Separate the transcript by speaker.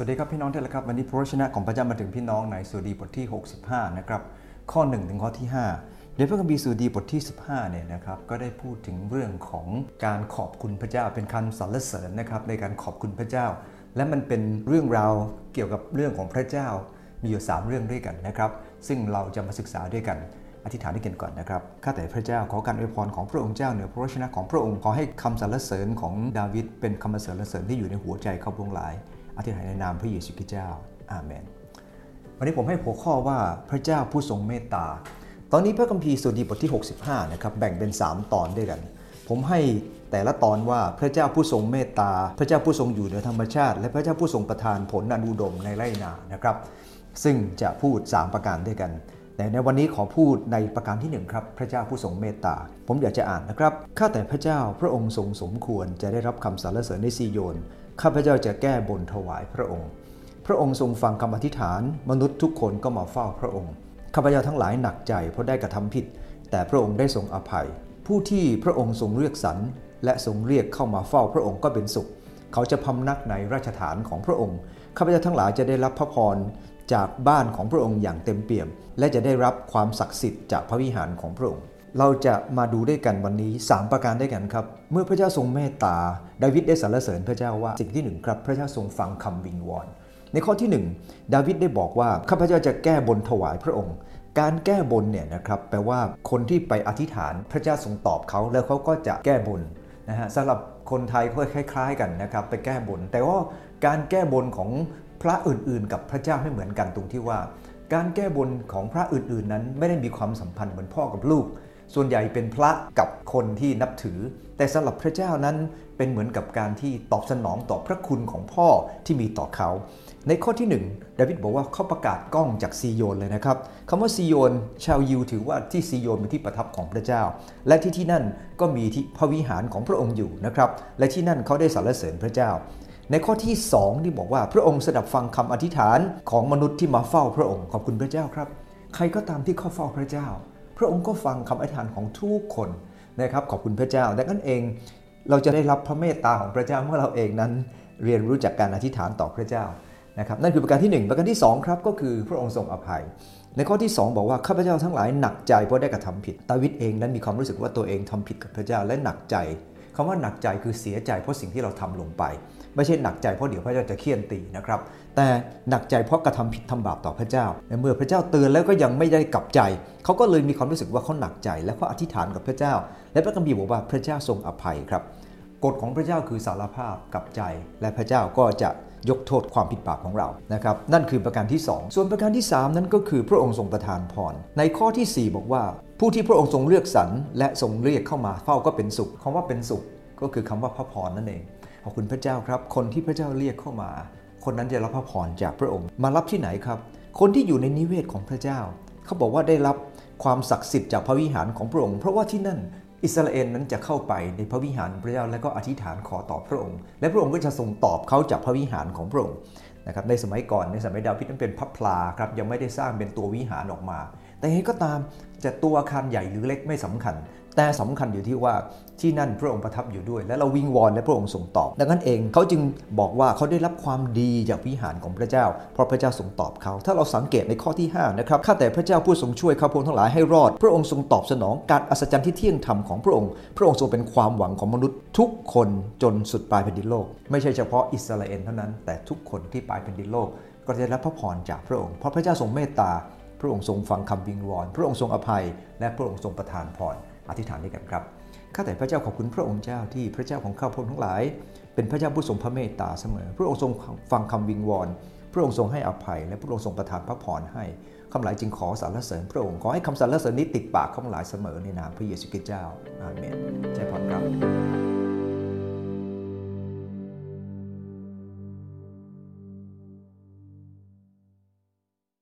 Speaker 1: สวัสดีครับพี่น้องที่รักครับวันนี้พระวจนะของพระเจ้ามาถึงพี่น้องในสุดีบทที่ 65 นะครับ ข้อ 1 ถึงข้อที่ 5 ในพระคัมภีร์สุดีบทที่ 15 เนี่ยนะครับก็ได้พูดถึงเรื่องของการขอบคุณพระเจ้าเป็นคำสรรเสริญนะครับในการขอบคุณพระเจ้า และมันเป็นเรื่องราวเกี่ยวกับเรื่องของพระเจ้ามีอยู่ 3 เรื่องด้วยกันนะครับซึ่งเราจะมาศึกษาด้วยกันอธิษฐานด้วยกันก่อนนะครับข้าแต่พระเจ้าขอการอวยพรของพระองค์เจ้าเหนือพระวจนะของพระองค์ขอให้คำสรรเสริญของดาวิดเป็นคำสรรเสริญที่อยู่ในหัวใจเขาพวงหลาย อธิษฐานในนามพระเยซูคริสต์เจ้า อาเมน วันนี้ผมให้หัวข้อว่าพระเจ้าผู้ทรงเมตตา ตอนนี้พระคัมภีร์สดีบทที่ 65 นะครับ แบ่งเป็น 3 ตอนด้วยกัน ผมให้แต่ละตอนว่าพระเจ้าผู้ทรงเมตตา พระเจ้าผู้ทรงอยู่เหนือธรรมชาติ และพระเจ้าผู้ทรงประทานผลอันอุดมในไร่นา นะครับ ซึ่งจะพูด 3 ประการด้วยกันแต่ในวันนี้ขอพูดในประการที่1ครับพระเจ้าผู้ทรงเมตตา ผมอยากจะอ่านนะครับ ข้าแต่พระเจ้าพระองค์ทรงสมควรจะได้รับคำสรรเสริญในซีโยน ข้าพเจ้าจะแก้บนถวายพระองค์ พระองค์ทรงฟังคำอธิษฐาน มนุษย์ทุกคนก็มาเฝ้าพระองค์ ข้าพเจ้าทั้งหลายหนักใจเพราะได้กระทำผิด แต่พระองค์ได้ทรงอภัย ผู้ที่พระองค์ทรงเรียกสรรและทรงเรียกเข้ามาเฝ้าพระองค์ก็เป็นสุข เขาจะพำนักในราชฐานของพระองค์ ข้าพเจ้าทั้งหลายจะได้รับพระพรจากบ้านของพระองค์อย่างเต็มเปี่ยม และจะได้รับความศักดิ์สิทธิ์จากพระวิหารของพระองค์ เราจะมาดูด้วยกันวันนี้ 3 ประการด้วยกันครับ เมื่อพระเจ้าทรงเมตตาดาวิดได้สรรเสริญพระเจ้าว่าสิ่งที่หนึ่งครับ พระเจ้าทรงฟังคำวิงวอน ในข้อที่ 1 ดาวิดได้บอกว่าข้าพเจ้าจะแก้บนถวายพระองค์ การแก้บนเนี่ยนะครับแปลว่าคนที่ไปอธิษฐานพระเจ้าทรงตอบเขาแล้วเขาก็จะแก้บนนะฮะสำหรับคนไทยก็คล้าย ๆ กันนะครับไปแก้บน แต่ว่าการแก้บนของพระอื่นๆ กับพระเจ้าไม่เหมือนกันตรงที่ว่า การแก้บนของพระอื่นๆนั้นไม่ได้มีความสัมพันธ์เหมือนพ่อกับลูก ส่วนใหญ่เป็นพระกับคนที่นับถือ แต่สำหรับพระเจ้านั้นเป็นเหมือนกับการที่ตอบสนองต่อพระคุณของพ่อที่มีต่อเขา ในข้อที่1ดาวิดบอกว่าเขาประกาศกล้องจากซีโยนเลยนะครับคำว่าซีโยน ชาวยิวถือว่าที่ซีโยนเป็นที่ประทับของพระเจ้า และที่ที่นั่นก็มีที่พระวิหารของพระองค์อยู่นะครับและที่นั่นเขาได้สรรเสริญพระเจ้าในข้อที่2ที่บอกว่าพระองค์สดับฟังคำอธิษฐานของมนุษย์ที่มาเฝ้าพระองค์ขอบคุณพระเจ้าครับ ใครก็ตามที่เข้าเฝ้าพระเจ้า พระองค์ก็ฟังคำอธิษฐานของทุกคนนะครับขอบคุณพระเจ้าดังนั้นเองเราจะได้รับพระเมตตาของพระเจ้าเมื่อเราเองนั้นเรียนรู้จากการอธิษฐานต่อพระเจ้านะครับนั่นคือประการที่ 1 ประการที่ 2 ครับก็คือพระองค์ทรงอภัย ในข้อที่ 2 บอกว่าข้าพเจ้าทั้งหลายหนักใจเพราะได้กระทำผิด ดาวิดเองนั้นมีความรู้สึกว่าตัวเองทำผิดกับพระเจ้าและหนักใจ คำว่าหนักใจคือเสียใจเพราะสิ่งที่เราทำลงไป ไม่ใช่หนักใจเพราะเดี๋ยวพระเจ้าจะเคี่ยนตีนะครับ แต่หนักใจเพราะกระทำผิดทำบาปต่อพระเจ้าในเมื่อพระเจ้าเตือนแล้วก็ยังไม่ได้กลับใจ เขาก็เลยมีความรู้สึกว่าเขาหนักใจ และเขาอธิษฐานกับพระเจ้า และพระคัมภีร์บอกว่าพระเจ้าทรงอภัยครับกฎของพระเจ้าคือสารภาพกับใจ และพระเจ้าก็จะยกโทษความผิดบาปของเรานะครับนั่นคือประการที่ 2 ส่วนประการที่ 3 นั้นก็คือพระองค์ทรงประทานพรในข้อที่ 4 บอกว่า ผู้ที่พระองค์ทรงเลือกสรรและทรงเรียกเข้ามาเฝ้าก็เป็นสุขคำว่าเป็นสุขก็คือคำว่าพระพรนั่นเองขอบคุณพระเจ้าครับ คนที่พระเจ้าเรียกเข้ามา คนนั้นจะรับพระพรจากพระองค์ มารับที่ไหนครับ คนที่อยู่ในนิเวศของพระเจ้า เขาบอกว่าได้รับความศักดิ์สิทธิ์จากพระวิหารของพระองค์ เพราะว่าที่นั่นอิสราเอลนั้นจะเข้าไปในพระวิหารพระเจ้าและก็อธิษฐานขอต่อพระองค์ และพระองค์ก็จะทรงตอบเขาจากพระวิหารของพระองค์นะครับในสมัยก่อนในสมัยดาวิดนั้นเป็นพระพลาครับยังไม่ได้สร้างเป็นตัววิหารออกมา แต่ยังไงก็ตามจะตัวอาคารใหญ่หรือเล็กไม่สำคัญ แต่สำคัญอยู่ที่ว่าที่นั่นพระองค์ประทับอยู่ด้วย และเราวิงวอนและพระองค์ทรงตอบ ดังนั้นเองเขาจึงบอกว่าเขาได้รับความดีจากวิหารของพระเจ้า เพราะพระเจ้าทรงตอบเขา ถ้าเราสังเกตในข้อที่5นะครับข้าแต่พระเจ้าผู้ทรงช่วยข้าพงทั้งหลายให้รอด พระองค์ทรงตอบสนองการอัศจรรย์ที่เที่ยงธรรมของพระองค์พระองค์ทรงเป็นความหวังของมนุษย์ทุกคนจนสุดปลายแผ่นดินโลก ไม่ใช่เฉพาะอิสราเอลเท่านั้น แต่ทุกคนที่ปลายแผ่นดินโลก ก็จะได้รับพระพรจากพระองค์เพราะพระเจ้าทรงเมตตา พระองค์ทรงฟังคำวิงวอน พระองค์ทรงอภัย และพระองค์ทรงประทานพรอธิษฐานด้วยกันครับข้าแต่พระเจ้าขอบคุณพระองค์เจ้าที่พระเจ้าของข้าพงทั้งหลาย เป็นพระเจ้าผู้ทรงพระเมตตาเสมอ พระองค์ทรงฟังคำวิงวอน พระองค์ทรงให้อภัย และพระองค์ทรงประทานพระพรให้ข้าพหลายจึงขอสรรเสริญพระองค์ขอให้คำสรรเสริญนี้ติดปากข้าพหลายเสมอในนามพระเยซูคริสต์เจ้าอาเมน